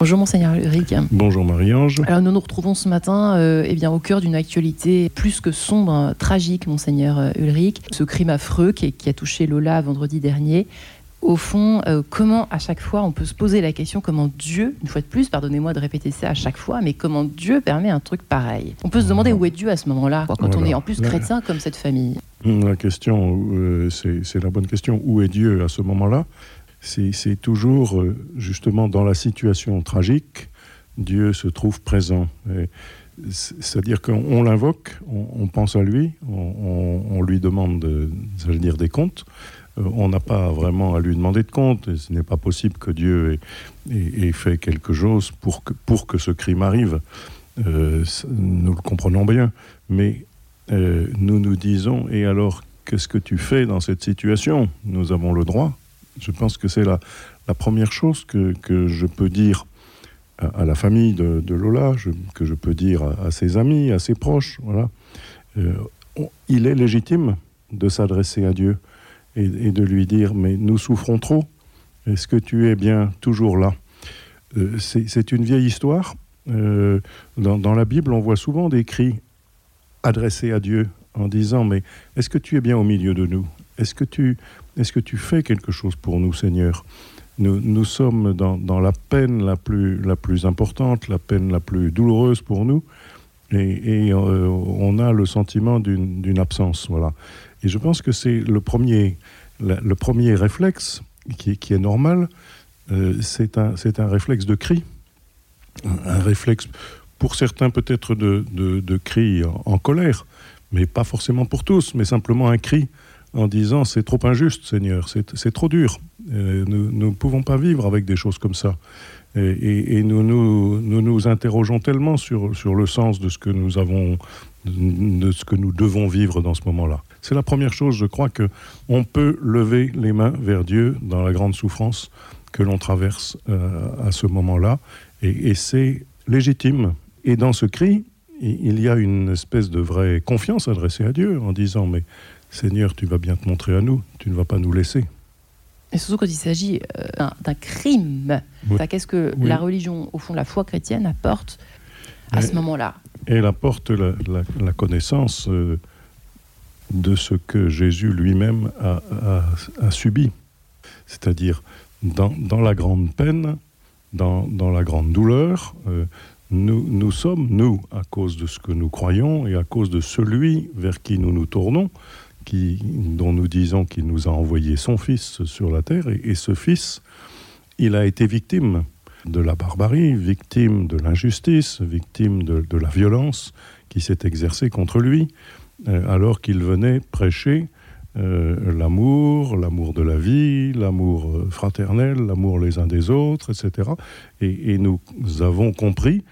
Bonjour Monseigneur Ulrich. Bonjour Marie-Ange. Alors nous nous retrouvons ce matin euh, eh bien, au cœur d'une actualité plus que sombre, tragique Monseigneur euh, Ulrich. Ce crime affreux qui, qui a touché Lola vendredi dernier. Au fond, euh, comment à chaque fois on peut se poser la question comment Dieu, une fois de plus, pardonnez-moi de répéter ça à chaque fois, mais comment Dieu permet un truc pareil? On peut se demander où est Dieu à ce moment-là, quand on est en plus chrétien comme cette famille. La question, euh, c'est la bonne question. Où est Dieu à ce moment-là? C'est toujours euh, justement dans la situation tragique, Dieu se trouve présent. C'est-à-dire qu'on on l'invoque, on, pense à lui, on, lui demande, dire, des comptes. Euh, on n'a pas vraiment à lui demander de comptes. Et ce n'est pas possible que Dieu ait, ait- ait fait quelque chose pour que, pour que ce crime arrive. Euh, nous le comprenons bien. Mais nous nous disons, et alors, qu'est-ce que tu fais dans cette situation? Nous avons le droit. Je pense que c'est la, première chose que, je peux dire à, la famille de, Lola, que je peux dire à, ses amis, à ses proches. Euh, il est légitime de s'adresser à Dieu et, de lui dire, mais nous souffrons trop. Est-ce que tu es bien toujours là? Euh, C'est une vieille histoire. Euh, dans, la Bible, on voit souvent des cris adressé à Dieu en disant mais est-ce que tu es bien au milieu de nous? Est-ce que tu est-ce que tu fais quelque chose pour nous Seigneur? Nous, sommes dans, dans la peine la plus, la plus importante, la peine la plus douloureuse pour nous, et, euh, on a le sentiment d'une absence. Voilà. Et je pense que c'est le premier, le premier réflexe qui, est- qui est normal, euh, c'est un, un réflexe de cri, un, réflexe pour certains peut-être de, de, de cri en colère, mais pas forcément pour tous, mais simplement un cri en disant c'est trop injuste Seigneur, c'est trop dur, Euh, nous nous ne pouvons pas vivre avec des choses comme ça. Et, nous, nous, nous nous interrogeons tellement sur, sur le sens de ce que nous avons, de ce que nous devons vivre dans ce moment-là. C'est la première chose, je crois que on peut lever les mains vers Dieu dans la grande souffrance que l'on traverse euh, à ce moment-là, et, c'est légitime. Et dans ce cri, il y a une espèce de vraie confiance adressée à Dieu en disant mais Seigneur, tu vas bien te montrer à nous, tu ne vas pas nous laisser. Et surtout quand il s'agit euh, d'un- crime. Oui. Enfin, Qu'est-ce que Oui. la religion, au fond, la foi chrétienne apporte à ce moment-là? Elle apporte la, la- la connaissance euh, de ce que Jésus lui-même a, a- a subi. C'est-à-dire, dans, dans la grande peine, dans, dans la grande douleur, euh, nous, sommes, nous, à cause de ce que nous croyons et à cause de celui vers qui nous nous tournons, qui, dont nous disons qu'il nous a envoyé son Fils sur la terre, et, ce Fils, il a été victime de la barbarie, victime de l'injustice, victime de, la violence qui s'est exercée contre lui, euh, alors qu'il venait prêcher euh, l'amour, l'amour de la vie, l'amour euh, fraternel, l'amour les uns des autres, etc. Et, et nous avons compris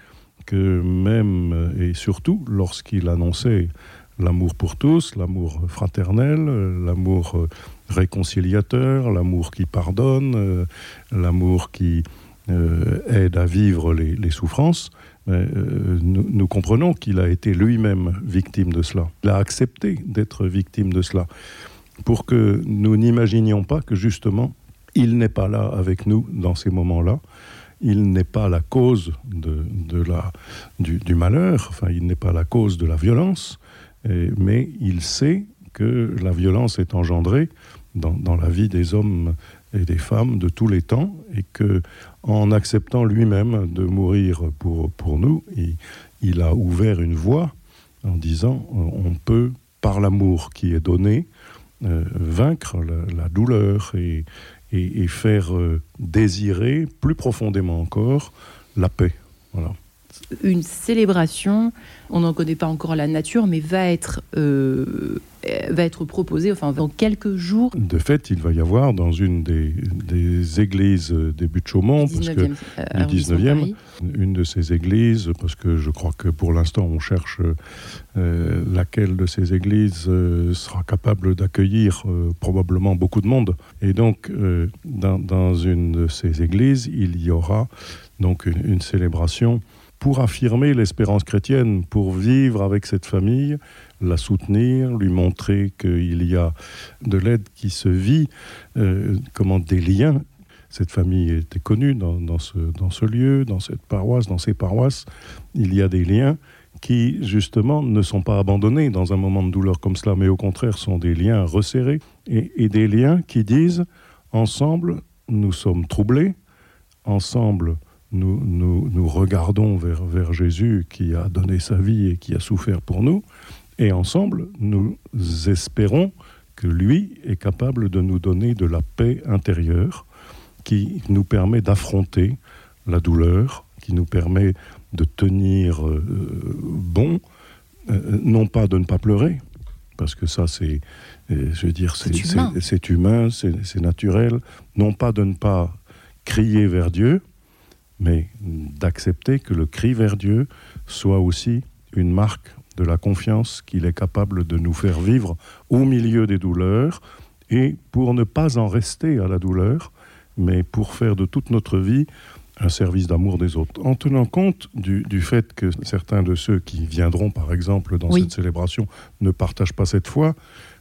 que même euh, et surtout lorsqu'il annonçait l'amour pour tous, l'amour fraternel, euh, l'amour euh, réconciliateur, l'amour qui pardonne, l'amour qui aide à vivre les, souffrances, nous, nous comprenons qu'il a été lui-même victime de cela. Il a accepté d'être victime de cela pour que nous n'imaginions pas que justement il n'est pas là avec nous dans ces moments-là. Il n'est pas la cause de, la, du, malheur, enfin il n'est pas la cause de la violence, mais il sait que la violence est engendrée dans, dans la vie des hommes et des femmes de tous les temps, et que en acceptant lui-même de mourir pour, pour nous, il, il a ouvert une voie en disant euh, on peut, par l'amour qui est donné, euh, vaincre la, la douleur et, et, faire euh, désirer plus profondément encore la paix. Voilà. Une célébration, on n'en connaît pas encore la nature, mais va être, euh, euh, va être proposée enfin, dans quelques jours. De fait, il va y avoir dans une des, des églises euh, des buttes Chaumont, du parce que 19e, euh, arrondissement de 19e, Paris. une de ces églises, parce que je crois que pour l'instant on cherche euh, laquelle de ces églises euh, sera capable d'accueillir euh, probablement beaucoup de monde. Et donc, euh, dans, dans une de ces églises, il y aura donc une, une célébration pour affirmer l'espérance chrétienne, pour vivre avec cette famille, la soutenir, lui montrer qu'il y a de l'aide qui se vit, euh, comment des liens cette famille était connue dans, ce, dans ce lieu, dans cette paroisse, dans ces paroisses. Il y a des liens qui, justement, ne sont pas abandonnés dans un moment de douleur comme cela, mais au contraire sont des liens resserrés et, et des liens qui disent, ensemble, nous sommes troublés, ensemble, nous, nous, nous regardons vers, vers Jésus qui a donné sa vie et qui a souffert pour nous, et ensemble, nous espérons que lui est capable de nous donner de la paix intérieure qui nous permet d'affronter la douleur, qui nous permet de tenir euh, bon, euh, non pas de ne pas pleurer, parce que ça c'est euh, je veux dire c'est humain, c'est naturel, non pas de ne pas crier vers Dieu, mais d'accepter que le cri vers Dieu soit aussi une marque de la confiance qu'il est capable de nous faire vivre au milieu des douleurs et pour ne pas en rester à la douleur, mais pour faire de toute notre vie un service d'amour des autres. En tenant compte du, du fait que certains de ceux qui viendront par exemple dans oui. cette célébration ne partagent pas cette foi,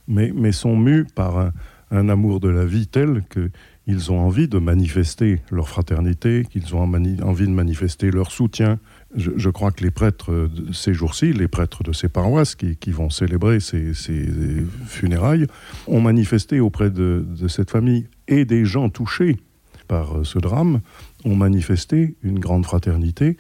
mais, mais sont mus par un, un amour de la vie tel qu'ils ont envie de manifester leur fraternité, qu'ils ont envie de manifester leur soutien. Je, crois que les prêtres de ces jours-ci, les prêtres de ces paroisses qui, vont célébrer ces, funérailles, ont manifesté auprès de, cette famille et des gens touchés par ce drame, ont manifesté une grande fraternité,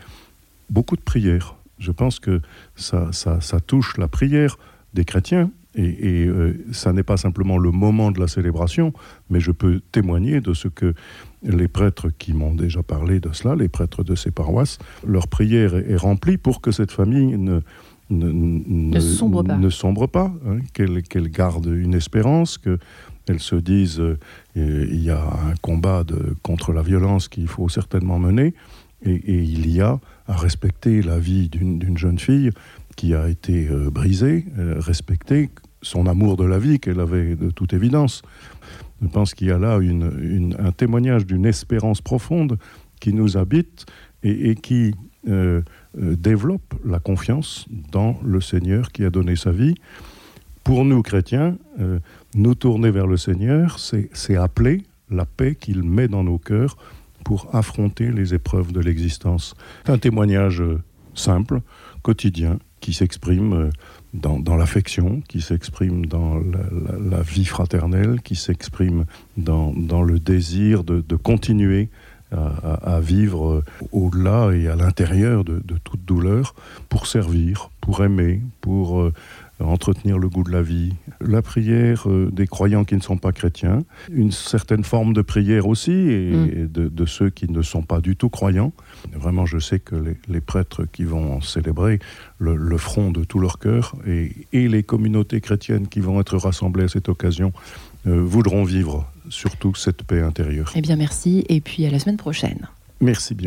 beaucoup de prières. Je pense que ça touche la prière des chrétiens, et, et euh, ça n'est pas simplement le moment de la célébration, mais je peux témoigner de ce que les prêtres qui m'ont déjà parlé de cela, les prêtres de ces paroisses, leur prière est, est remplie pour que cette famille ne, ne, ne, ne sombre pas, ne sombre pas qu'elle qu garde une espérance, qu'elle se dise euh, il y a un combat de, contre la violence qu'il faut certainement mener, et, et il y a à respecter la vie d'une jeune fille qui a été euh, brisée, euh, respectée, son amour de la vie qu'elle avait de toute évidence. Je pense qu'il y a là un témoignage d'une espérance profonde qui nous habite et, qui euh, euh, développe la confiance dans le Seigneur qui a donné sa vie. Pour nous chrétiens, euh, nous tourner vers le Seigneur, c'est appeler la paix qu'il met dans nos cœurs pour affronter les épreuves de l'existence. Un témoignage simple, quotidien, qui s'exprime dans, l'affection, qui s'exprime dans la, vie fraternelle, qui s'exprime dans, le désir de, continuer à, vivre au-delà et à l'intérieur de, de toute douleur pour servir, pour aimer, pour euh, entretenir le goût de la vie. La prière euh, des croyants qui ne sont pas chrétiens, une certaine forme de prière aussi et, mm. et de, de ceux qui ne sont pas du tout croyants. Vraiment, je sais que les, les prêtres qui vont célébrer le, le front de tout leur cœur et, et les communautés chrétiennes qui vont être rassemblées à cette occasion euh, voudront vivre surtout cette paix intérieure. Eh bien, merci et puis à la semaine prochaine. Merci bien.